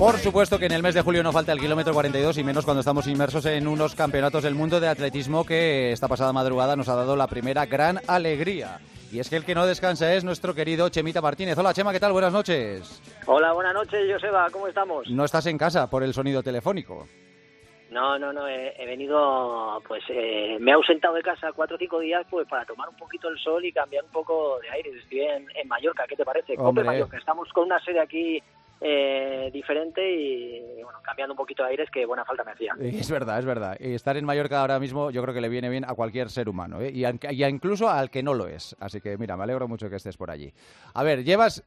Por supuesto que en el mes de julio no falta el kilómetro 42 y menos cuando estamos inmersos en unos campeonatos del mundo de atletismo que esta pasada madrugada nos ha dado la primera gran alegría. Y es que el que no descansa es nuestro querido Chemita Martínez. Hola Chema, ¿qué tal? Buenas noches. Hola, buenas noches, Joseba, ¿cómo estamos? No estás en casa por el sonido telefónico. No, no, no, he, venido, pues eh, me he ausentado de casa cuatro o cinco días pues para tomar un poquito el sol y cambiar un poco de aire. Estoy en, Mallorca, ¿qué te parece? Cope Mallorca, estamos con una sede aquí eh, diferente y bueno, cambiando un poquito de aires que buena falta me hacía. Es verdad, es verdad. Y estar en Mallorca ahora mismo yo creo que le viene bien a cualquier ser humano ¿eh? y, y incluso al que no lo es. Así que mira, me alegro mucho que estés por allí. A ver, llevas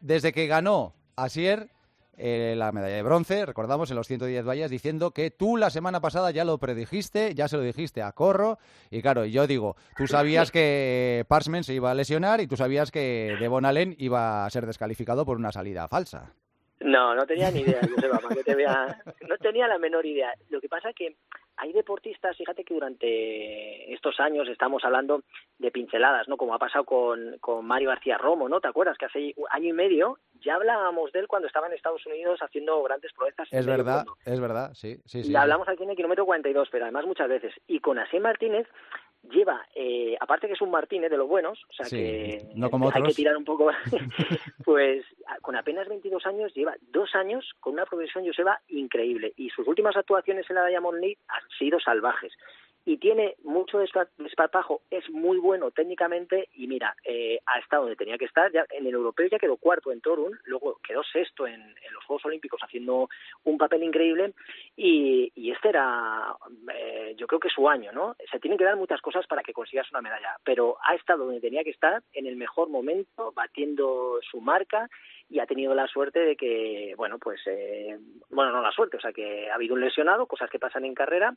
desde que ganó Asier eh, la medalla de bronce, recordamos, en los 110 vallas, diciendo que tú la semana pasada ya lo predijiste, ya se lo dijiste a Corro, y claro, yo digo, tú sabías que Parsman se iba a lesionar y tú sabías que Devon Allen iba a ser descalificado por una salida falsa. No, no tenía ni idea, No tenía la menor idea. Lo que pasa es que hay deportistas, fíjate que durante estos años estamos hablando de pinceladas, ¿no? Como ha pasado con, con Mario García Romo, ¿no? ¿Te acuerdas? Que hace año y medio ya hablábamos de él cuando estaba en Estados Unidos haciendo grandes proezas. Es verdad, es verdad, sí, sí, sí. Y hablamos aquí en el kilómetro 42, pero además muchas veces. Y con Así Martínez lleva, eh, aparte que es un Martínez de los buenos, o sea que hay que tirar un poco, pues con apenas 22 años lleva dos años con una progresión Joseba increíble. Y sus últimas actuaciones en la Diamond League han sido salvajes y tiene mucho desparpajo, es muy bueno técnicamente y mira, eh, ha estado donde tenía que estar, ya en el europeo ya quedó cuarto en Torun, luego quedó sexto en, los Juegos Olímpicos haciendo un papel increíble y, este era, eh, yo creo que su año, ¿no? Se tienen que dar muchas cosas para que consigas una medalla, pero ha estado donde tenía que estar en el mejor momento, batiendo su marca y ha tenido la suerte de que, bueno, pues, eh, bueno, no la suerte, o sea, que ha habido un lesionado, cosas que pasan en carrera,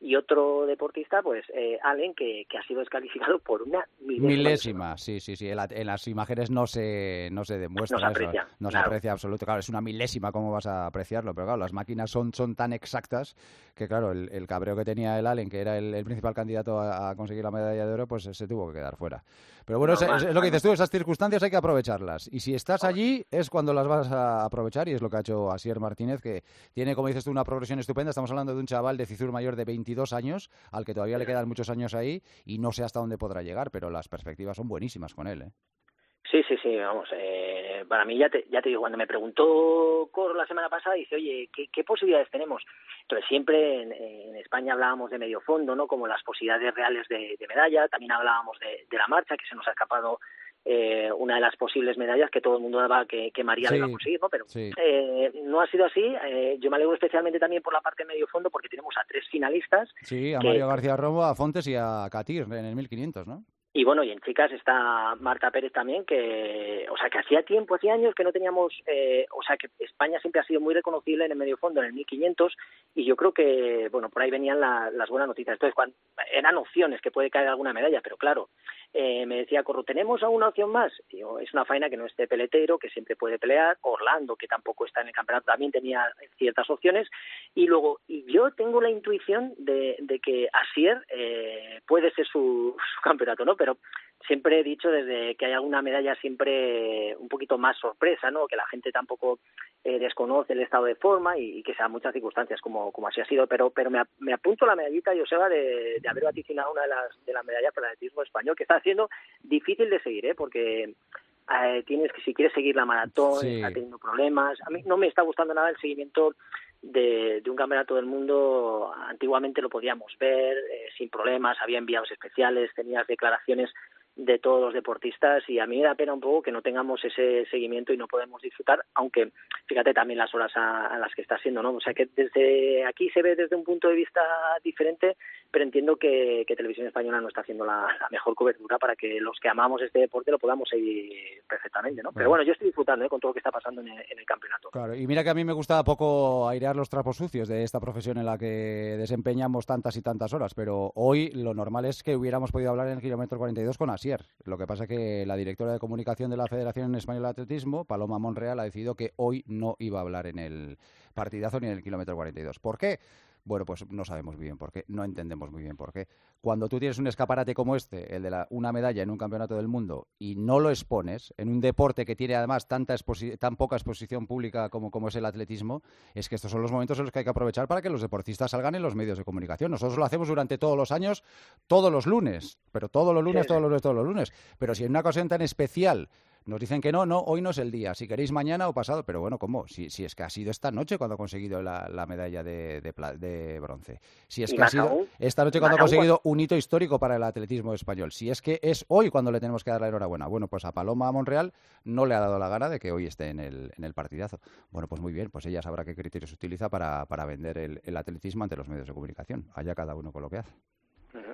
y otro deportista, pues eh, Allen, que, que, ha sido descalificado por una milésima. Milésima, sí, sí, sí. En, las imágenes no se, no se demuestra. No se aprecia. No se aprecia absoluto. Claro, es una milésima, ¿cómo vas a apreciarlo? Pero claro, las máquinas son, son tan exactas que, claro, el, cabreo que tenía el Allen, que era el, principal candidato a, conseguir la medalla de oro, pues se tuvo que quedar fuera. Pero bueno, es, lo que dices tú, esas circunstancias hay que aprovecharlas. Y si estás allí, es cuando las vas a aprovechar, y es lo que ha hecho Asier Martínez, que tiene, como dices tú, una progresión estupenda. Estamos hablando de un chaval de Cizur mayor de 20 22 años, al que todavía le quedan muchos años ahí y no sé hasta dónde podrá llegar, pero las perspectivas son buenísimas con él. ¿eh? Sí, sí, sí, vamos, eh, para mí ya te, ya te digo, cuando me preguntó Coro la semana pasada, dice, oye, ¿qué, posibilidades tenemos? Entonces siempre en, España hablábamos de medio fondo, ¿no? Como las posibilidades reales de, medalla, también hablábamos de, de, la marcha, que se nos ha escapado eh, una de las posibles medallas que todo el mundo daba que, María le iba a conseguir, ¿no? Pero eh, no ha sido así. Eh, yo me alegro especialmente también por la parte de medio fondo porque tenemos a tres finalistas. Sí, a Mario García Romo, a Fontes y a Catir en el 1500, ¿no? Y bueno, y en chicas está Marta Pérez también, que, o sea, que hacía tiempo, hacía años que no teníamos, eh, o sea, que España siempre ha sido muy reconocible en el medio fondo, en el 1500, y yo creo que, bueno, por ahí venían las buenas noticias. Entonces, eran opciones que puede caer alguna medalla, pero claro, eh, me decía Corro, ¿tenemos alguna opción más? Es una faena que no esté peletero, que siempre puede pelear, Orlando, que tampoco está en el campeonato, también tenía ciertas opciones, y luego, y yo tengo la intuición de, que Asier eh, puede ser su, su campeonato, ¿no? Pero pero siempre he dicho desde que hay alguna medalla siempre un poquito más sorpresa, ¿no? Que la gente tampoco eh, desconoce el estado de forma y, que sean muchas circunstancias como, como así ha sido. Pero pero me, me apunto la medallita, Joseba, de, de haber vaticinado una de las de las medallas para el atletismo español, que está haciendo difícil de seguir, ¿eh? Porque eh, tienes que si quieres seguir la maratón está teniendo problemas. A mí no me está gustando nada el seguimiento de, un campeonato del mundo antiguamente lo podíamos ver eh, sin problemas, había enviados especiales, tenías declaraciones de todos los deportistas y a mí me da pena un poco que no tengamos ese seguimiento y no podemos disfrutar, aunque fíjate también las horas a, las que está siendo, ¿no? O sea que desde aquí se ve desde un punto de vista diferente, pero entiendo que, Televisión Española no está haciendo la, mejor cobertura para que los que amamos este deporte lo podamos seguir perfectamente, ¿no? Pero bueno, yo estoy disfrutando ¿eh? con todo lo que está pasando en el, campeonato. Claro, y mira que a mí me gusta poco airear los trapos sucios de esta profesión en la que desempeñamos tantas y tantas horas, pero hoy lo normal es que hubiéramos podido hablar en el kilómetro 42 con Asia lo que pasa es que la directora de comunicación de la Federación Española de Atletismo, Paloma Monreal, ha decidido que hoy no iba a hablar en el partidazo ni en el kilómetro 42. ¿Por qué? Bueno, pues no sabemos muy bien por qué, no entendemos muy bien por qué. Cuando tú tienes un escaparate como este, el de la, una medalla en un campeonato del mundo, y no lo expones en un deporte que tiene además tanta tan poca exposición pública como, como es el atletismo, es que estos son los momentos en los que hay que aprovechar para que los deportistas salgan en los medios de comunicación. Nosotros lo hacemos durante todos los años, todos los lunes, pero todos los lunes, todos los lunes, todos los lunes. Pero si en una ocasión tan especial nos dicen que no, no, hoy no es el día. Si queréis mañana o pasado. Pero bueno, ¿cómo? Si, si es que ha sido esta noche cuando ha conseguido la, medalla de, de, bronce. Si es que ha sido esta noche cuando ha conseguido un hito histórico para el atletismo español. Si es que es hoy cuando le tenemos que dar la enhorabuena. Bueno, pues a Paloma Monreal no le ha dado la gana de que hoy esté en el, en el partidazo. Bueno, pues muy bien, pues ella sabrá qué criterios utiliza para, para vender el, el atletismo ante los medios de comunicación. Allá cada uno con lo que hace.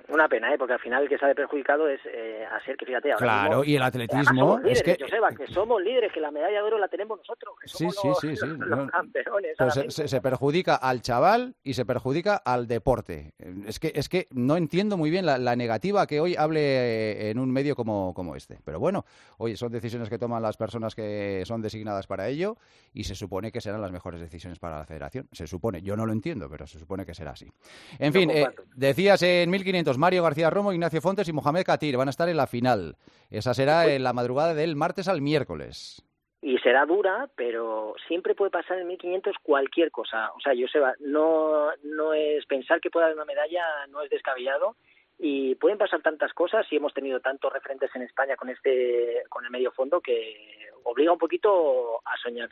Una pena, ¿eh? porque al final el que sale perjudicado es eh, a ser que, fíjate, ahora Claro, y el atletismo... es que... Joseba, que somos líderes, que la medalla de oro la tenemos nosotros, que somos sí, sí, sí, los, campeones. se, se, perjudica al chaval y se perjudica al deporte. Es que, es que no entiendo muy bien la, la negativa que hoy hable en un medio como, como este. Pero bueno, oye, son decisiones que toman las personas que son designadas para ello y se supone que serán las mejores decisiones para la federación. Se supone, yo no lo entiendo, pero se supone que será así. En fin, eh, decías en 1500 Mario García Romo, Ignacio Fontes y Mohamed Katir van a estar en la final. Esa será en la madrugada del martes al miércoles. Y será dura, pero siempre puede pasar en 1500 cualquier cosa. O sea, Joseba, no, no es pensar que pueda haber una medalla, no es descabellado y pueden pasar tantas cosas y hemos tenido tantos referentes en España con este con el medio fondo que obliga un poquito a soñar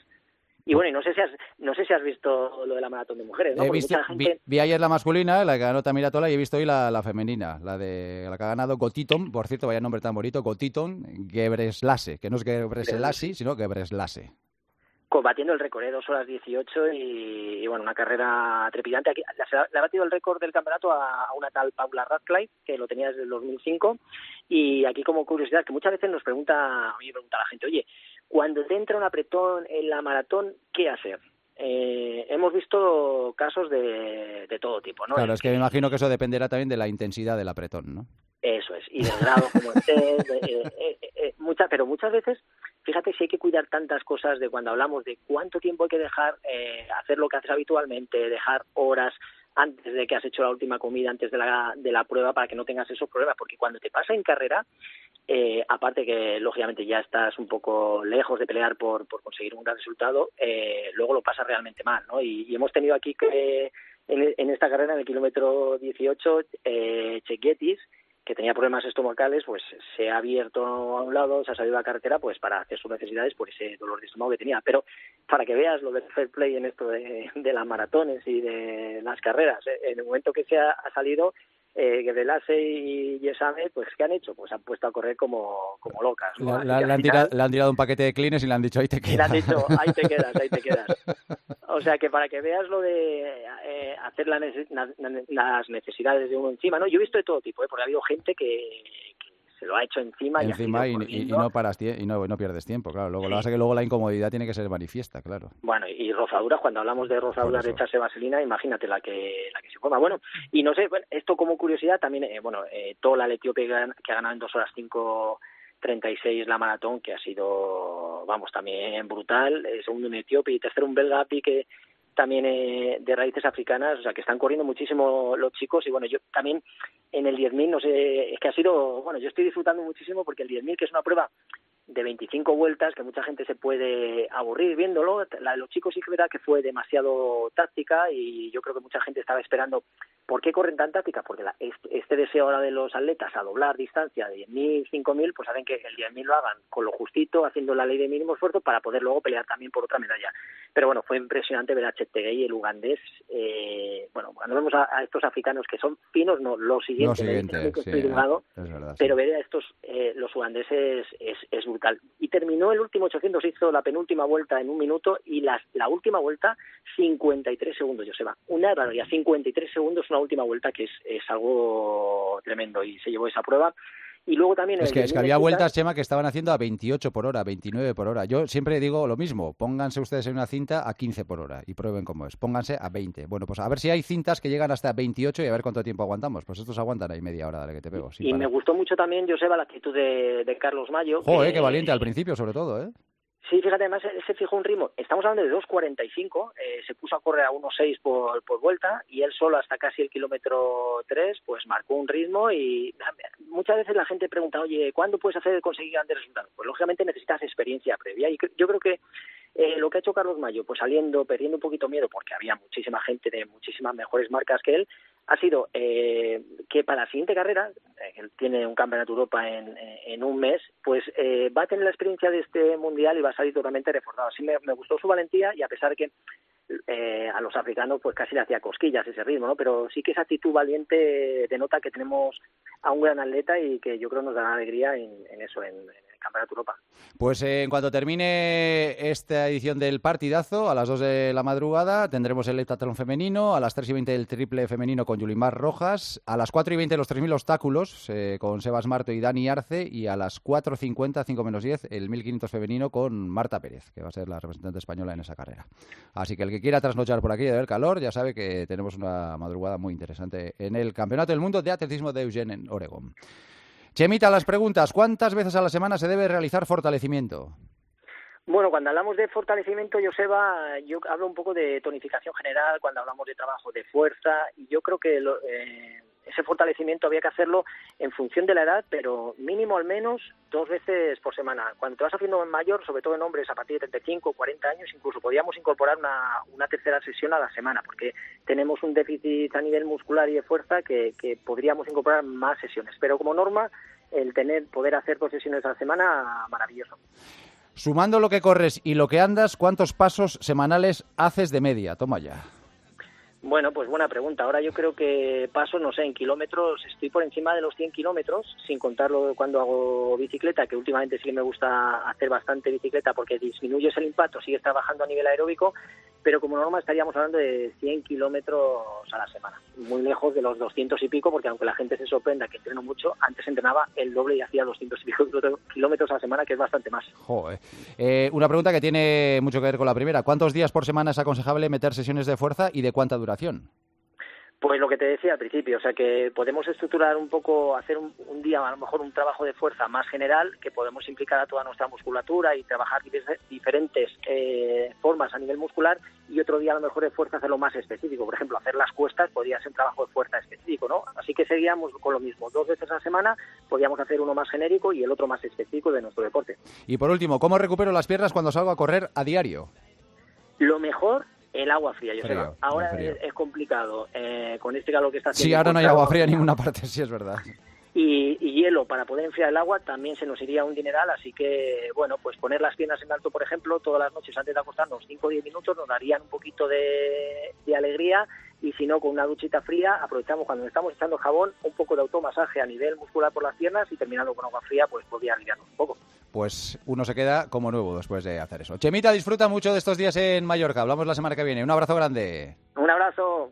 y bueno, y no sé si has, no sé si has visto lo de la maratón de mujeres, ¿no? vi, ayer la masculina, la que ganó Tola, y he visto hoy la, la femenina, la de la que ha ganado Gotiton, por cierto, vaya nombre tan bonito, Gotiton Gebreslase, que no es Gebreslasi, sino Gebreslase combatiendo el récord, ¿eh? dos horas 18 y, bueno, una carrera trepidante. Aquí, le ha batido el récord del campeonato a, una tal Paula Radcliffe, que lo tenía desde el 2005. Y aquí como curiosidad, que muchas veces nos pregunta, a pregunta la gente, oye, cuando te entra un apretón en la maratón, ¿qué hacer? Eh, hemos visto casos de, de, todo tipo, ¿no? Claro, es que me imagino que eso dependerá también de la intensidad del apretón, ¿no? Eso es, y del grado como estés, eh, eh, mucha, pero muchas veces, fíjate si hay que cuidar tantas cosas de cuando hablamos de cuánto tiempo hay que dejar hacer lo que haces habitualmente, dejar horas, antes de que has hecho la última comida, antes de la, de la prueba, para que no tengas esos problemas, porque cuando te pasa en carrera, eh, aparte que lógicamente ya estás un poco lejos de pelear por, por conseguir un gran resultado, eh, luego lo pasas realmente mal, ¿no? Y, hemos tenido aquí que en, en, esta carrera, en el kilómetro 18, eh, Chequietis, que tenía problemas estomacales, pues se ha abierto a un lado, se ha salido a la carretera pues para hacer sus necesidades por ese dolor de estómago que tenía. Pero para que veas lo del fair play en esto de, de las maratones y de las carreras, ¿eh? en el momento que se ha, salido, eh, Gebelase y Yesame, pues ¿qué han hecho? Pues han puesto a correr como, como locas. Le, han tirado, un paquete de clines y le han dicho ahí te quedas. le han dicho ahí te quedas, ahí te quedas. O sea que para que veas lo de eh, hacer las necesidades de uno encima, ¿no? Yo he visto de todo tipo, ¿eh? porque ha habido gente que, se lo ha hecho encima, encima y, y, no paras y no, no pierdes tiempo, claro. Luego lo que pasa es que luego la incomodidad tiene que ser manifiesta, claro. Bueno, y rozaduras, cuando hablamos de rozaduras de echarse vaselina, imagínate la que la que se forma. Bueno, y no sé, esto como curiosidad también, eh, bueno, eh, toda la etíope que ha ganado en dos horas cinco 36 la maratón, que ha sido, vamos, también brutal. segundo un etíope y tercero un belga que también eh, de raíces africanas, o sea, que están corriendo muchísimo los chicos y bueno, yo también en el 10.000, no sé, es que ha sido, bueno, yo estoy disfrutando muchísimo porque el 10.000, que es una prueba de 25 vueltas, que mucha gente se puede aburrir viéndolo, la de los chicos sí que verdad que fue demasiado táctica y yo creo que mucha gente estaba esperando, ¿por qué corren tan táctica? Porque la, este, deseo ahora de los atletas a doblar distancia de 10.000, 5.000, pues saben que el 10.000 lo hagan con lo justito, haciendo la ley de mínimo esfuerzo para poder luego pelear también por otra medalla. Pero bueno, fue impresionante ver a Chetegei, el ugandés. Eh, Eh, bueno, cuando vemos a, estos africanos que son finos, no, lo siguiente, pero ver a estos, eh, los ugandeses es, es, brutal. Y terminó el último 800, hizo la penúltima vuelta en un minuto y la, la última vuelta 53 segundos, Joseba. Una barbaridad, 53 segundos una última vuelta que es, es algo tremendo y se llevó esa prueba y luego también... Es que, es que había vueltas, Chema, que estaban haciendo a 28 por hora, 29 por hora. Yo siempre digo lo mismo, pónganse ustedes en una cinta a 15 por hora y prueben cómo es. Pónganse a 20. Bueno, pues a ver si hay cintas que llegan hasta 28 y a ver cuánto tiempo aguantamos. Pues estos aguantan ahí media hora, dale que te pego. y me gustó mucho también, Joseba, la actitud de, Carlos Mayo. Joder, qué valiente al principio, sobre todo, ¿eh? Sí, fíjate, además se fijó un ritmo. Estamos hablando de 2.45, eh, se puso a correr a 1.6 por, por vuelta y él solo hasta casi el kilómetro 3, pues marcó un ritmo y muchas veces la gente pregunta, oye, ¿cuándo puedes hacer conseguir grandes resultados? Pues lógicamente necesitas experiencia previa y yo creo que eh, lo que ha hecho Carlos Mayo, pues saliendo, perdiendo un poquito miedo, porque había muchísima gente de muchísimas mejores marcas que él, ha sido eh, que para la siguiente carrera, eh, él tiene un campeonato Europa en, en un mes, pues eh, va a tener la experiencia de este mundial y va a salir totalmente reforzado. Así me, gustó su valentía y a pesar que eh, a los africanos pues casi le hacía cosquillas ese ritmo, ¿no? Pero sí que esa actitud valiente denota que tenemos a un gran atleta y que yo creo nos da alegría en, en eso, en, Campeonato Europa. Pues eh, en cuanto termine esta edición del partidazo, a las 2 de la madrugada tendremos el heptatlón femenino, a las 3 y 20 el triple femenino con Yulimar Rojas, a las 4 y 20 los 3.000 obstáculos eh, con Sebas Marto y Dani Arce y a las 4.50, 5 menos 10, el 1.500 femenino con Marta Pérez, que va a ser la representante española en esa carrera. Así que el que quiera trasnochar por aquí y ver calor, ya sabe que tenemos una madrugada muy interesante en el Campeonato del Mundo de Atletismo de Eugene en Oregón. Chemita, las preguntas. ¿Cuántas veces a la semana se debe realizar fortalecimiento? Bueno, cuando hablamos de fortalecimiento, Joseba, yo hablo un poco de tonificación general, cuando hablamos de trabajo de fuerza, y yo creo que eh, ese fortalecimiento había que hacerlo en función de la edad, pero mínimo al menos dos veces por semana. Cuando te vas haciendo mayor, sobre todo en hombres a partir de 35 o 40 años, incluso podíamos incorporar una, una, tercera sesión a la semana, porque tenemos un déficit a nivel muscular y de fuerza que, que podríamos incorporar más sesiones. Pero como norma, el tener poder hacer dos sesiones a la semana, maravilloso. Sumando lo que corres y lo que andas, ¿cuántos pasos semanales haces de media? Toma ya. Bueno, pues buena pregunta. Ahora yo creo que paso, no sé, en kilómetros, estoy por encima de los 100 kilómetros, sin contarlo cuando hago bicicleta, que últimamente sí me gusta hacer bastante bicicleta porque disminuyes el impacto, sigues trabajando a nivel aeróbico, pero como norma estaríamos hablando de 100 kilómetros a la semana, muy lejos de los 200 y pico, porque aunque la gente se sorprenda que entreno mucho, antes entrenaba el doble y hacía 200 y pico kilómetros a la semana, que es bastante más. Joder. Eh, una pregunta que tiene mucho que ver con la primera. ¿Cuántos días por semana es aconsejable meter sesiones de fuerza y de cuánta duración? Pues lo que te decía al principio, o sea que podemos estructurar un poco, hacer un, día a lo mejor un trabajo de fuerza más general, que podemos implicar a toda nuestra musculatura y trabajar diferentes eh, formas a nivel muscular, y otro día a lo mejor de fuerza hacerlo más específico. Por ejemplo, hacer las cuestas podría ser un trabajo de fuerza específico, ¿no? Así que seguíamos con lo mismo, dos veces a la semana podríamos hacer uno más genérico y el otro más específico de nuestro deporte. Y por último, ¿cómo recupero las piernas cuando salgo a correr a diario? Lo mejor el agua fría, yo sé. Ahora es, complicado eh, con este calor que está haciendo. Sí, ahora no hay agua fría en ninguna parte, sí es verdad. Y, hielo para poder enfriar el agua también se nos iría un dineral, así que, bueno, pues poner las piernas en alto, por ejemplo, todas las noches antes de acostarnos, 5 o 10 minutos, nos darían un poquito de, de alegría y si no, con una duchita fría, aprovechamos cuando estamos echando jabón, un poco de automasaje a nivel muscular por las piernas y terminando con agua fría, pues podría aliviarnos un poco pues uno se queda como nuevo después de hacer eso. Chemita, disfruta mucho de estos días en Mallorca. Hablamos la semana que viene. Un abrazo grande. Un abrazo.